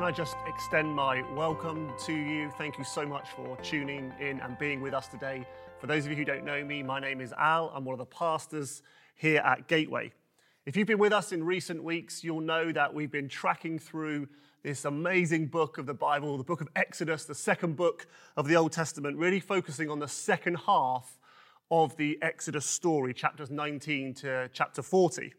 can I just extend my welcome to you? Thank you so much for tuning in and being with us today. For those of you who don't know me, my name is Al. I'm one of the pastors here at Gateway. If you've been with us in recent weeks, you'll know that we've been tracking through this amazing book of the Bible, the book of Exodus, the second book of the Old Testament, really focusing on the second half of the Exodus story, chapters 19 to chapter 40.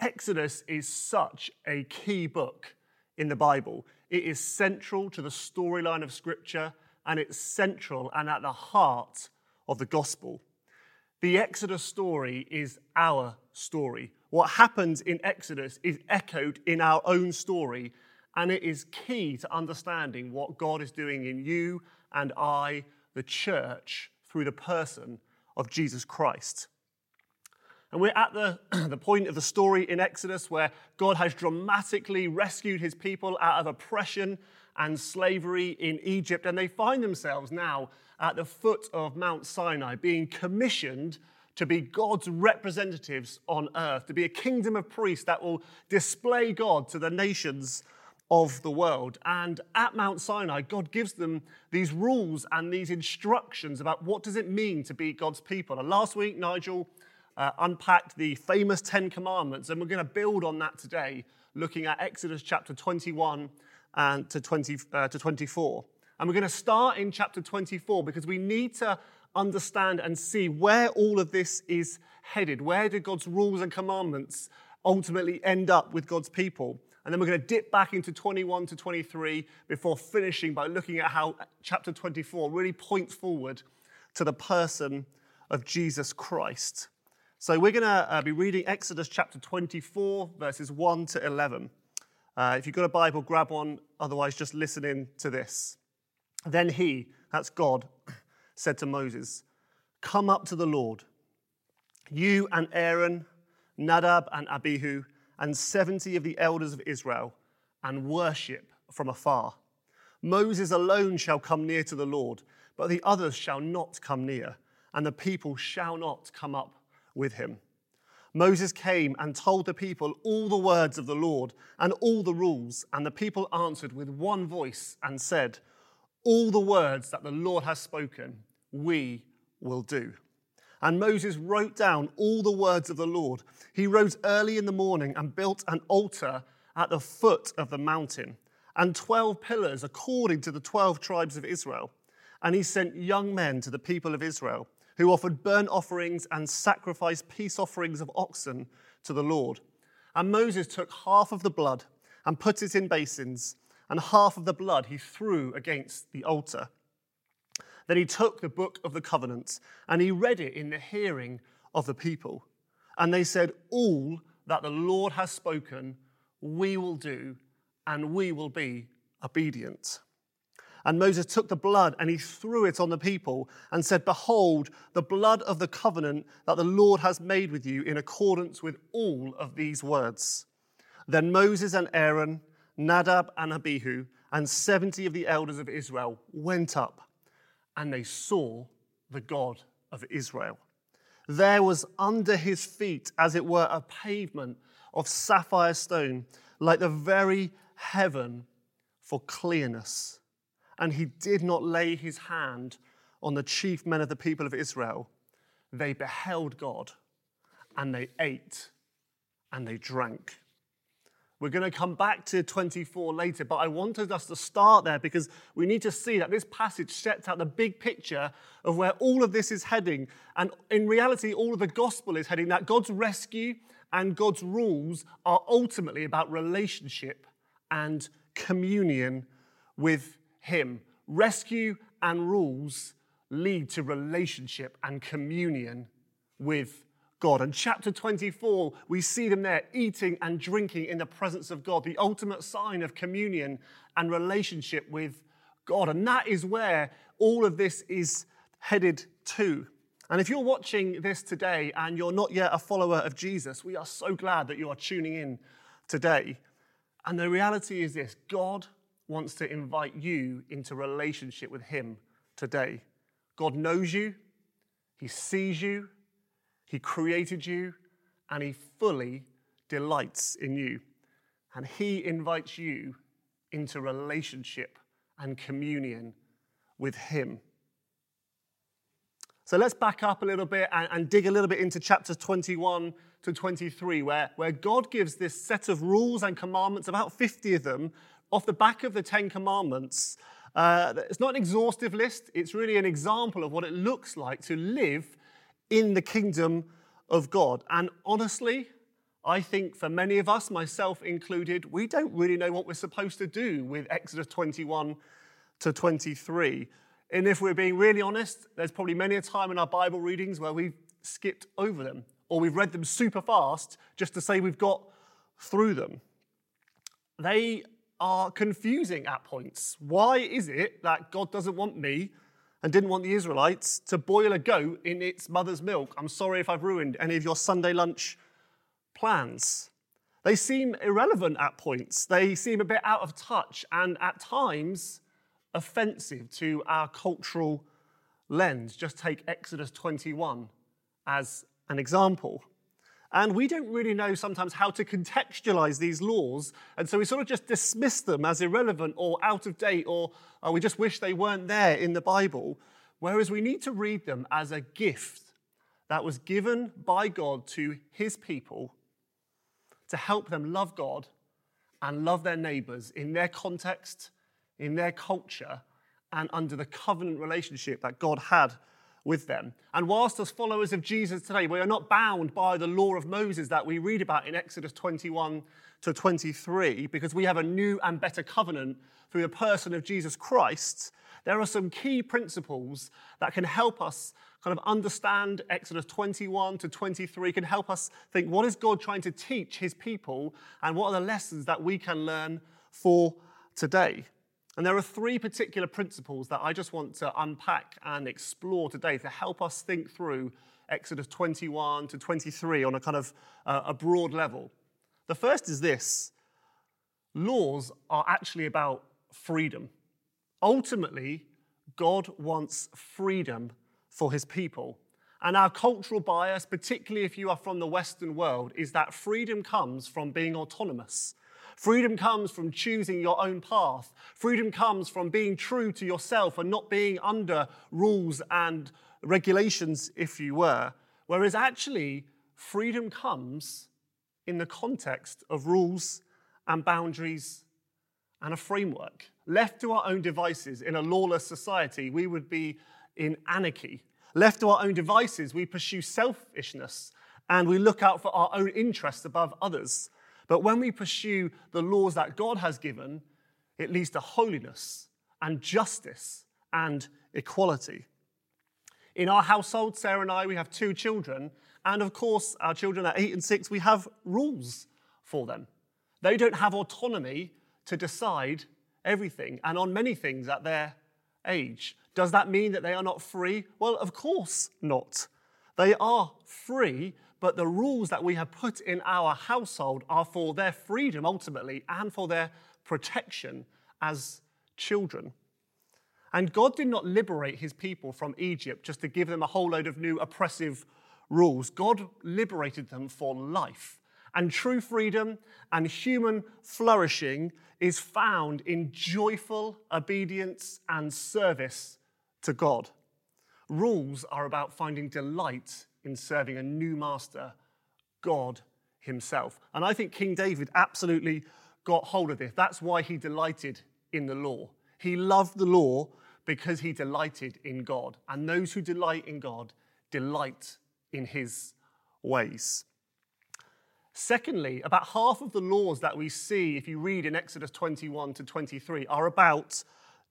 Exodus is such a key book in the Bible. It is central to the storyline of Scripture, and it's central and at the heart of the gospel. The Exodus story is our story. What happens in Exodus is echoed in our own story, and it is key to understanding what God is doing in you and I, the church, through the person of Jesus Christ. And we're at the, the point of the story in Exodus where God has dramatically rescued his people out of oppression and slavery in Egypt. And they find themselves now at the foot of Mount Sinai, being commissioned to be God's representatives on earth, to be a kingdom of priests that will display God to the nations of the world. And at Mount Sinai, God gives them these rules and these instructions about what does it mean to be God's people. And last week, Nigel uh, unpacked the famous Ten Commandments, and we're going to build on that today, looking at Exodus chapter 21 and to, 20, uh, to 24. And we're going to start in chapter 24 because we need to understand and see where all of this is headed. Where do God's rules and commandments ultimately end up with God's people? And then we're going to dip back into 21 to 23 before finishing by looking at how chapter 24 really points forward to the person of Jesus Christ. So we're going to uh, be reading Exodus chapter 24, verses 1 to 11. Uh, if you've got a Bible, grab one, otherwise, just listen in to this. Then he, that's God, said to Moses, Come up to the Lord, you and Aaron, Nadab and Abihu, and 70 of the elders of Israel, and worship from afar. Moses alone shall come near to the Lord, but the others shall not come near, and the people shall not come up with him. Moses came and told the people all the words of the Lord and all the rules, and the people answered with one voice and said, All the words that the Lord has spoken, we will do. And Moses wrote down all the words of the Lord. He rose early in the morning and built an altar at the foot of the mountain, and 12 pillars according to the 12 tribes of Israel. And he sent young men to the people of Israel who offered burnt offerings and sacrificed peace offerings of oxen to the Lord. And Moses took half of the blood and put it in basins, and half of the blood he threw against the altar. Then he took the book of the covenant and he read it in the hearing of the people. And they said, All that the Lord has spoken, we will do, and we will be obedient. And Moses took the blood and he threw it on the people and said, Behold, the blood of the covenant that the Lord has made with you in accordance with all of these words. Then Moses and Aaron, Nadab and Abihu, and 70 of the elders of Israel went up and they saw the God of Israel. There was under his feet, as it were, a pavement of sapphire stone, like the very heaven for clearness and he did not lay his hand on the chief men of the people of Israel. They beheld God and they ate and they drank. We're going to come back to 24 later, but I wanted us to start there because we need to see that this passage sets out the big picture of where all of this is heading. And in reality, all of the gospel is heading that God's rescue and God's rules are ultimately about relationship and communion with him. Rescue and rules lead to relationship and communion with God. And chapter 24, we see them there eating and drinking in the presence of God, the ultimate sign of communion and relationship with God. And that is where all of this is headed to. And if you're watching this today and you're not yet a follower of Jesus, we are so glad that you are tuning in today. And the reality is this God wants to invite you into relationship with Him today. God knows you, He sees you, He created you, and He fully delights in you. And He invites you into relationship and communion with Him. So let's back up a little bit and, and, dig a little bit into chapters 21 to 23, where, where God gives this set of rules and commandments, about 50 of them, off the back of the Ten Commandments. Uh, it's not an exhaustive list, it's really an example of what it looks like to live in the kingdom of God. And honestly, I think for many of us, myself included, we don't really know what we're supposed to do with Exodus 21 to 23. And if we're being really honest, there's probably many a time in our Bible readings where we've skipped over them or we've read them super fast just to say we've got through them. They are confusing at points. Why is it that God doesn't want me and didn't want the Israelites to boil a goat in its mother's milk? I'm sorry if I've ruined any of your Sunday lunch plans. They seem irrelevant at points. They seem a bit out of touch and at times offensive to our cultural lens. Just take Exodus 21 as an example. And we don't really know sometimes how to contextualize these laws. And so we sort of just dismiss them as irrelevant or out of date, or uh, we just wish they weren't there in the Bible. Whereas we need to read them as a gift that was given by God to his people to help them love God and love their neighbors in their context, in their culture, and under the covenant relationship that God had with them. And whilst as followers of Jesus today, we are not bound by the law of Moses that we read about in Exodus 21 to 23, because we have a new and better covenant through the person of Jesus Christ, there are some key principles that can help us kind of understand Exodus 21 to 23, can help us think what is God trying to teach his people and what are the lessons that we can learn for today. And there are three particular principles that I just want to unpack and explore today to help us think through Exodus 21 to 23 on a kind of uh, a broad level. The first is this laws are actually about freedom. Ultimately, God wants freedom for his people. And our cultural bias, particularly if you are from the Western world, is that freedom comes from being autonomous. Freedom comes from choosing your own path. Freedom comes from being true to yourself and not being under rules and regulations, if you were. Whereas actually, freedom comes in the context of rules and boundaries and a framework. Left to our own devices in a lawless society, we would be in anarchy. Left to our own devices, we pursue selfishness and we look out for our own interests above others. But when we pursue the laws that God has given, it leads to holiness and justice and equality. In our household, Sarah and I, we have two children. And of course, our children are eight and six, we have rules for them. They don't have autonomy to decide everything and on many things at their age. Does that mean that they are not free? Well, of course not. They are free, but the rules that we have put in our household are for their freedom ultimately and for their protection as children. And God did not liberate his people from Egypt just to give them a whole load of new oppressive rules. God liberated them for life. And true freedom and human flourishing is found in joyful obedience and service to God. Rules are about finding delight in serving a new master, God Himself. And I think King David absolutely got hold of this. That's why he delighted in the law. He loved the law because he delighted in God. And those who delight in God delight in His ways. Secondly, about half of the laws that we see, if you read in Exodus 21 to 23, are about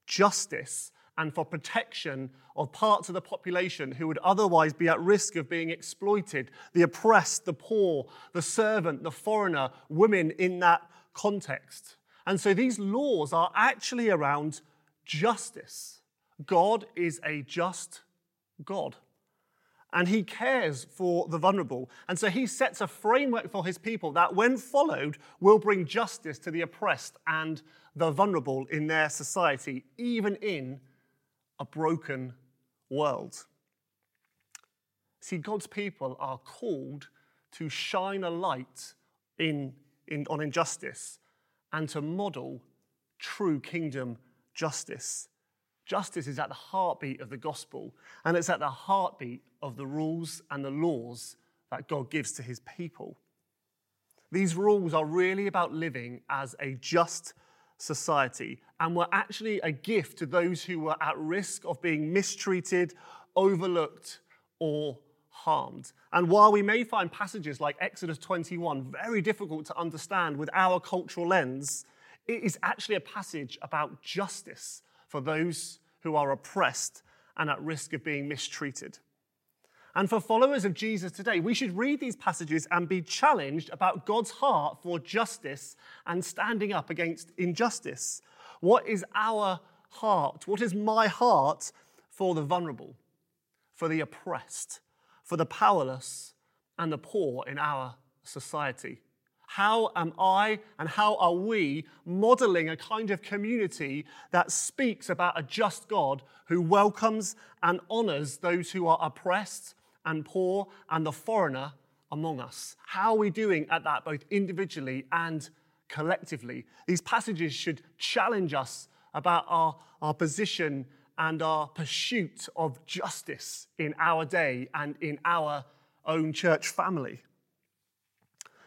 justice and for protection of parts of the population who would otherwise be at risk of being exploited the oppressed, the poor, the servant, the foreigner, women in that context. And so these laws are actually around justice. God is a just God. And he cares for the vulnerable. And so he sets a framework for his people that, when followed, will bring justice to the oppressed and the vulnerable in their society, even in a broken world. See, God's people are called to shine a light in, in, on injustice and to model true kingdom justice. Justice is at the heartbeat of the gospel, and it's at the heartbeat of the rules and the laws that God gives to his people. These rules are really about living as a just society and were actually a gift to those who were at risk of being mistreated, overlooked, or harmed. And while we may find passages like Exodus 21 very difficult to understand with our cultural lens, it is actually a passage about justice for those who are oppressed and at risk of being mistreated. And for followers of Jesus today, we should read these passages and be challenged about God's heart for justice and standing up against injustice. What is our heart? What is my heart for the vulnerable, for the oppressed, for the powerless, and the poor in our society? How am I and how are we modeling a kind of community that speaks about a just God who welcomes and honors those who are oppressed and poor and the foreigner among us? How are we doing at that both individually and collectively? These passages should challenge us about our, our position and our pursuit of justice in our day and in our own church family.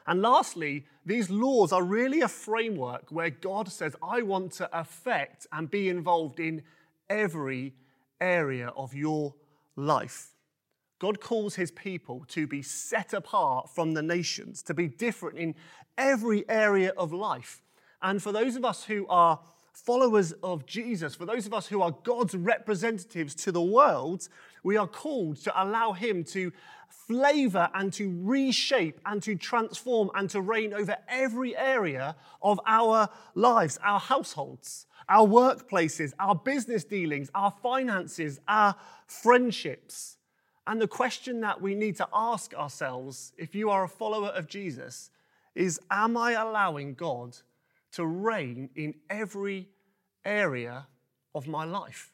And lastly, these laws are really a framework where God says, I want to affect and be involved in every area of your life. God calls his people to be set apart from the nations, to be different in every area of life. And for those of us who are followers of Jesus, for those of us who are God's representatives to the world, we are called to allow him to flavor and to reshape and to transform and to reign over every area of our lives, our households, our workplaces, our business dealings, our finances, our friendships. And the question that we need to ask ourselves, if you are a follower of Jesus, is Am I allowing God to reign in every area of my life?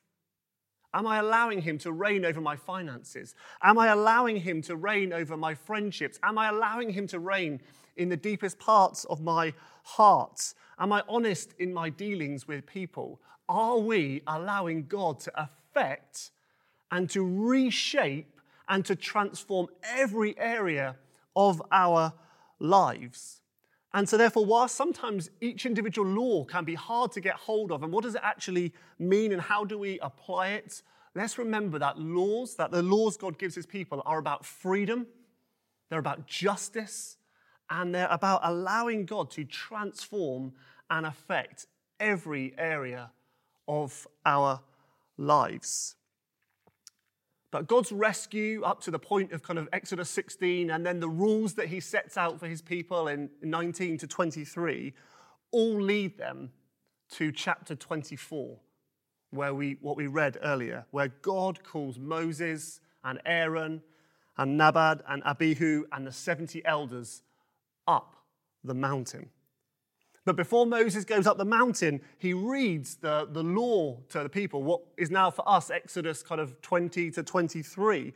Am I allowing Him to reign over my finances? Am I allowing Him to reign over my friendships? Am I allowing Him to reign in the deepest parts of my heart? Am I honest in my dealings with people? Are we allowing God to affect and to reshape and to transform every area of our lives? And so, therefore, while sometimes each individual law can be hard to get hold of, and what does it actually mean and how do we apply it? Let's remember that laws, that the laws God gives his people are about freedom, they're about justice, and they're about allowing God to transform and affect every area of our lives. God's rescue up to the point of kind of Exodus 16 and then the rules that he sets out for his people in 19 to 23 all lead them to chapter 24, where we, what we read earlier, where God calls Moses and Aaron and Nadab and Abihu and the 70 elders up the mountain. But before Moses goes up the mountain, he reads the, the law to the people, what is now for us Exodus kind of 20 to 23.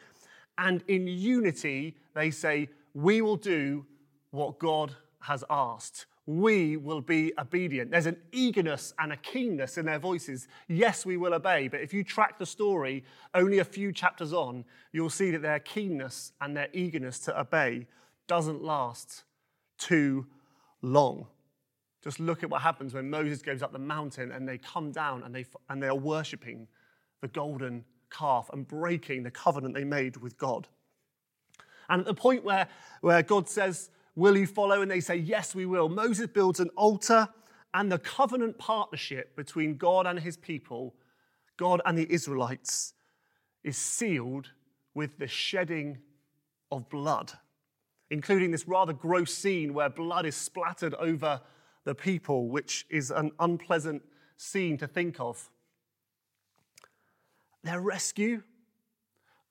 And in unity, they say, We will do what God has asked. We will be obedient. There's an eagerness and a keenness in their voices. Yes, we will obey. But if you track the story only a few chapters on, you'll see that their keenness and their eagerness to obey doesn't last too long. Just look at what happens when Moses goes up the mountain and they come down and they, and they are worshiping the golden calf and breaking the covenant they made with God. And at the point where, where God says, Will you follow? And they say, Yes, we will. Moses builds an altar and the covenant partnership between God and his people, God and the Israelites, is sealed with the shedding of blood, including this rather gross scene where blood is splattered over the people, which is an unpleasant scene to think of. Their rescue,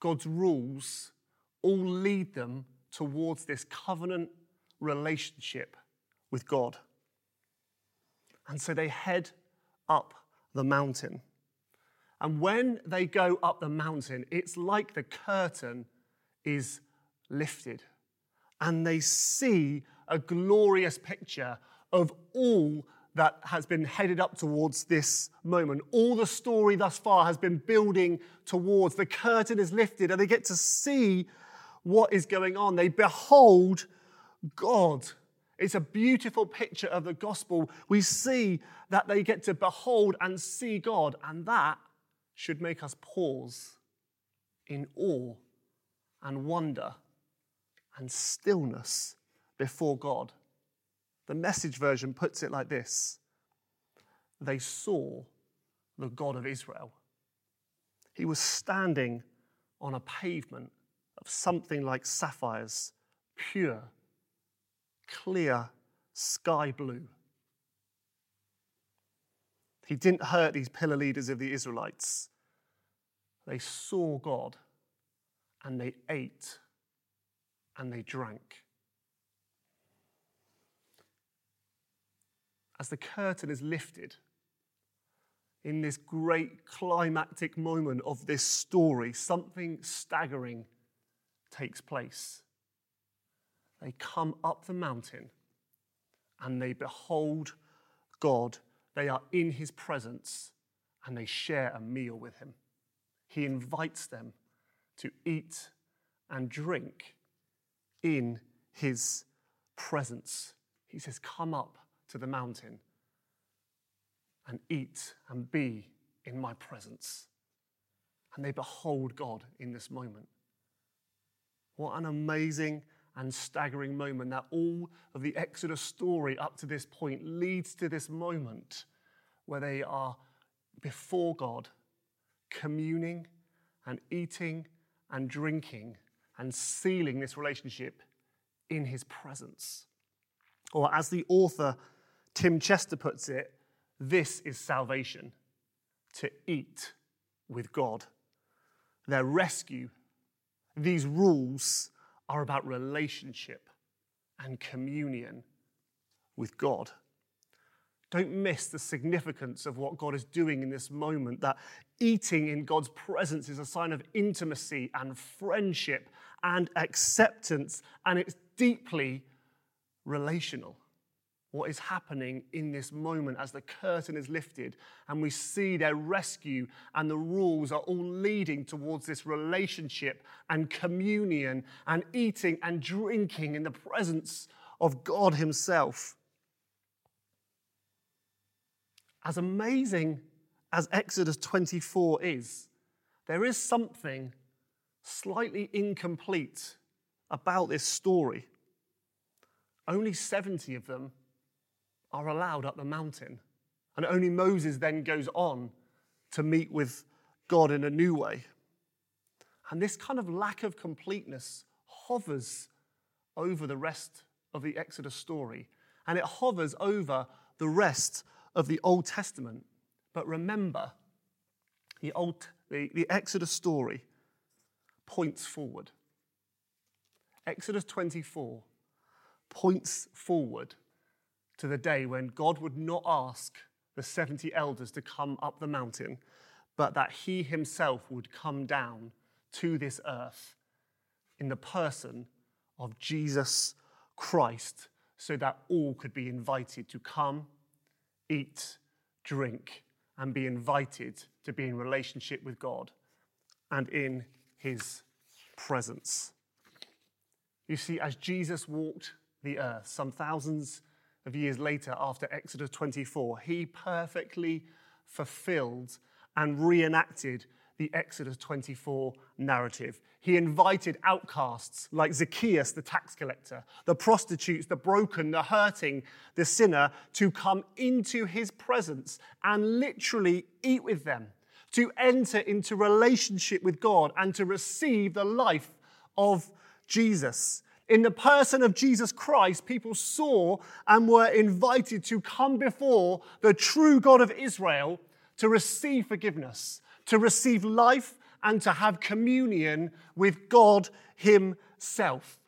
God's rules, all lead them towards this covenant relationship with God. And so they head up the mountain. And when they go up the mountain, it's like the curtain is lifted. And they see a glorious picture of all that has been headed up towards this moment. All the story thus far has been building towards. The curtain is lifted and they get to see what is going on. They behold God. It's a beautiful picture of the gospel. We see that they get to behold and see God, and that should make us pause in awe and wonder and stillness before God. The message version puts it like this They saw the God of Israel. He was standing on a pavement of something like sapphires, pure, clear, sky blue. He didn't hurt these pillar leaders of the Israelites. They saw God and they ate and they drank. As the curtain is lifted, in this great climactic moment of this story, something staggering takes place. They come up the mountain and they behold God. They are in his presence and they share a meal with him. He invites them to eat and drink in his presence. He says, Come up to the mountain and eat and be in my presence. And they behold God in this moment. What an amazing and staggering moment that all of the Exodus story up to this point leads to this moment where they are before God, communing and eating and drinking and sealing this relationship in his presence. Or, as the author Tim Chester puts it, this is salvation to eat with God. Their rescue, these rules are about relationship and communion with God. Don't miss the significance of what God is doing in this moment. That eating in God's presence is a sign of intimacy and friendship and acceptance, and it's deeply relational. What is happening in this moment as the curtain is lifted and we see their rescue and the rules are all leading towards this relationship and communion and eating and drinking in the presence of God Himself. As amazing as Exodus 24 is, there is something slightly incomplete about this story. Only 70 of them are allowed up the mountain, and only Moses then goes on to meet with God in a new way. And this kind of lack of completeness hovers over the rest of the Exodus story, and it hovers over the rest of the Old Testament. But remember, the, Old, the, the Exodus story points forward. Exodus 24 points forward to the day when God would not ask the 70 elders to come up the mountain, but that he himself would come down to this earth in the person of Jesus Christ so that all could be invited to come eat, drink, and be invited to be in relationship with God and in his presence. You see, as Jesus walked the earth some thousands of years later after Exodus 24, he perfectly fulfilled and reenacted the Exodus 24 narrative. He invited outcasts like Zacchaeus, the tax collector, the prostitutes, the broken, the hurting, the sinner, to come into his presence and literally eat with them, to enter into relationship with God and to receive the life of Jesus. In the person of Jesus Christ, people saw and were invited to come before the true God of Israel to receive forgiveness to receive life and to have communion with God Himself.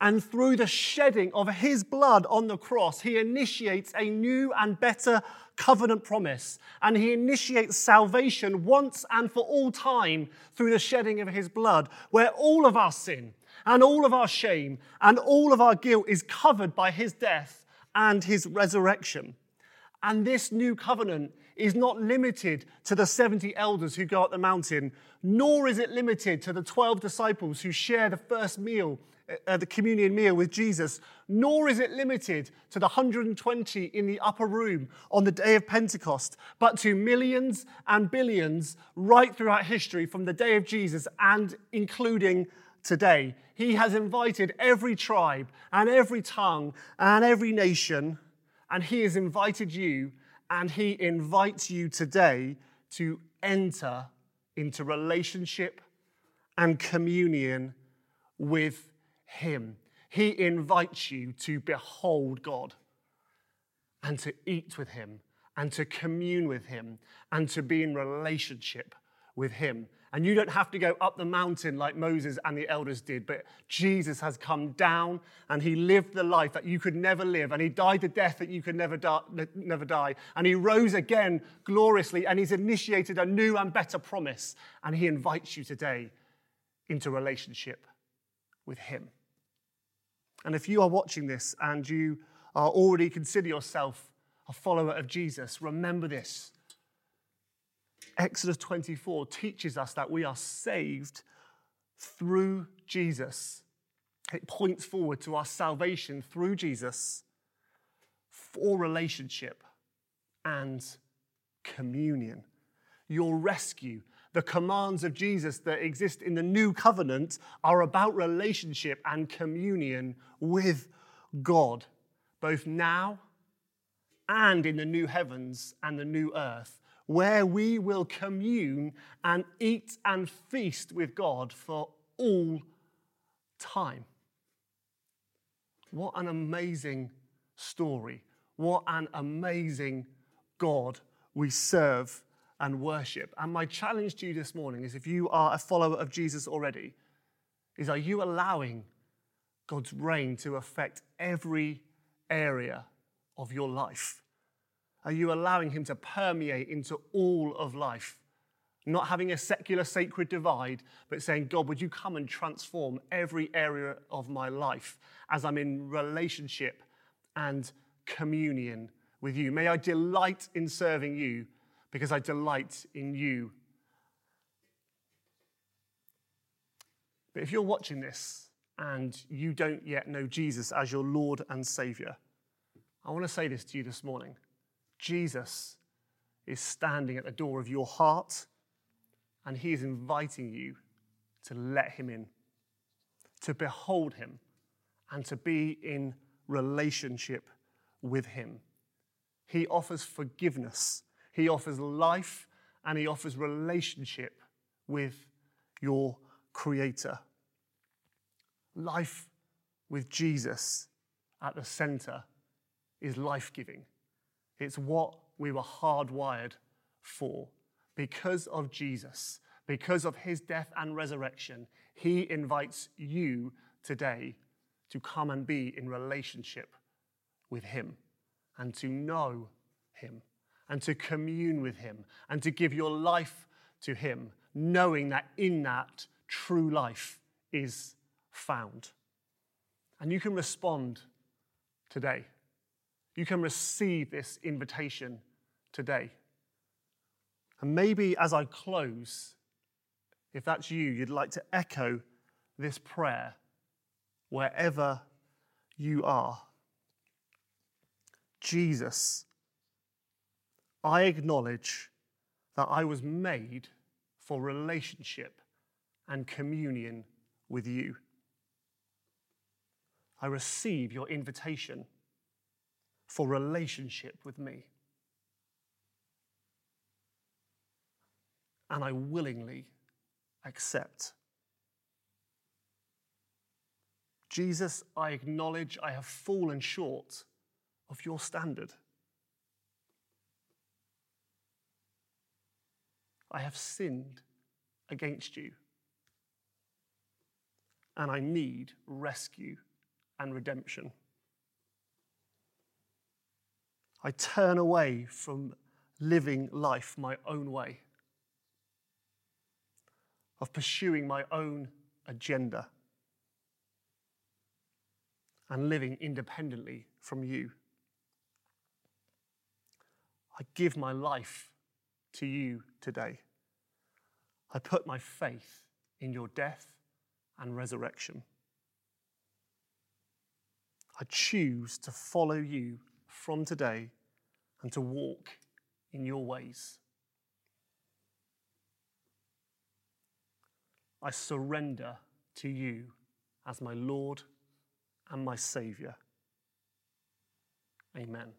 And through the shedding of His blood on the cross, He initiates a new and better covenant promise. And He initiates salvation once and for all time through the shedding of His blood, where all of our sin and all of our shame and all of our guilt is covered by His death and His resurrection. And this new covenant is not limited to the 70 elders who go up the mountain, nor is it limited to the 12 disciples who share the first meal, uh, the communion meal with Jesus, nor is it limited to the 120 in the upper room on the day of Pentecost, but to millions and billions right throughout history from the day of Jesus and including today. He has invited every tribe and every tongue and every nation and He has invited you, and He invites you today to enter into relationship and communion with Him. He invites you to behold God and to eat with Him and to commune with Him and to be in relationship with Him. And you don't have to go up the mountain like Moses and the elders did, but Jesus has come down and he lived the life that you could never live, and he died the death that you could never die, never die. And he rose again gloriously, and he's initiated a new and better promise. And he invites you today into relationship with him. And if you are watching this and you are already consider yourself a follower of Jesus, remember this Exodus 24 teaches us that we are saved through Jesus. It points forward to our salvation through Jesus for relationship and communion. Your rescue, the commands of Jesus that exist in the new covenant are about relationship and communion with God, both now and in the new heavens and the new earth where we will commune and eat and feast with God for all time. What an amazing story. What an amazing God we serve and worship. And my challenge to you this morning is if you are a follower of Jesus already, is are you allowing God's reign to affect every area of your life? Are you allowing Him to permeate into all of life? Not having a secular sacred divide, but saying, God, would you come and transform every area of my life as I'm in relationship and communion with you? May I delight in serving you because I delight in you. But if you're watching this and you don't yet know Jesus as your Lord and Savior, I want to say this to you this morning. Jesus is standing at the door of your heart and he is inviting you to let him in, to behold him, and to be in relationship with him. He offers forgiveness, he offers life, and he offers relationship with your Creator. Life with Jesus at the center is life giving. It's what we were hardwired for. Because of Jesus, because of his death and resurrection, he invites you today to come and be in relationship with him and to know him and to commune with him and to give your life to him, knowing that in that true life is found. And you can respond today. You can receive this invitation today. And maybe as I close, if that's you, you'd like to echo this prayer wherever you are. Jesus, I acknowledge that I was made for relationship and communion with you. I receive your invitation for relationship with me. And I willingly accept. Jesus, I acknowledge I have fallen short of your standard. I have sinned against you. And I need rescue and redemption. I turn away from living life my own way, of pursuing my own agenda, and living independently from you. I give my life to you today. I put my faith in your death and resurrection. I choose to follow you from today and to walk in your ways. I surrender to you as my Lord and my Saviour. Amen.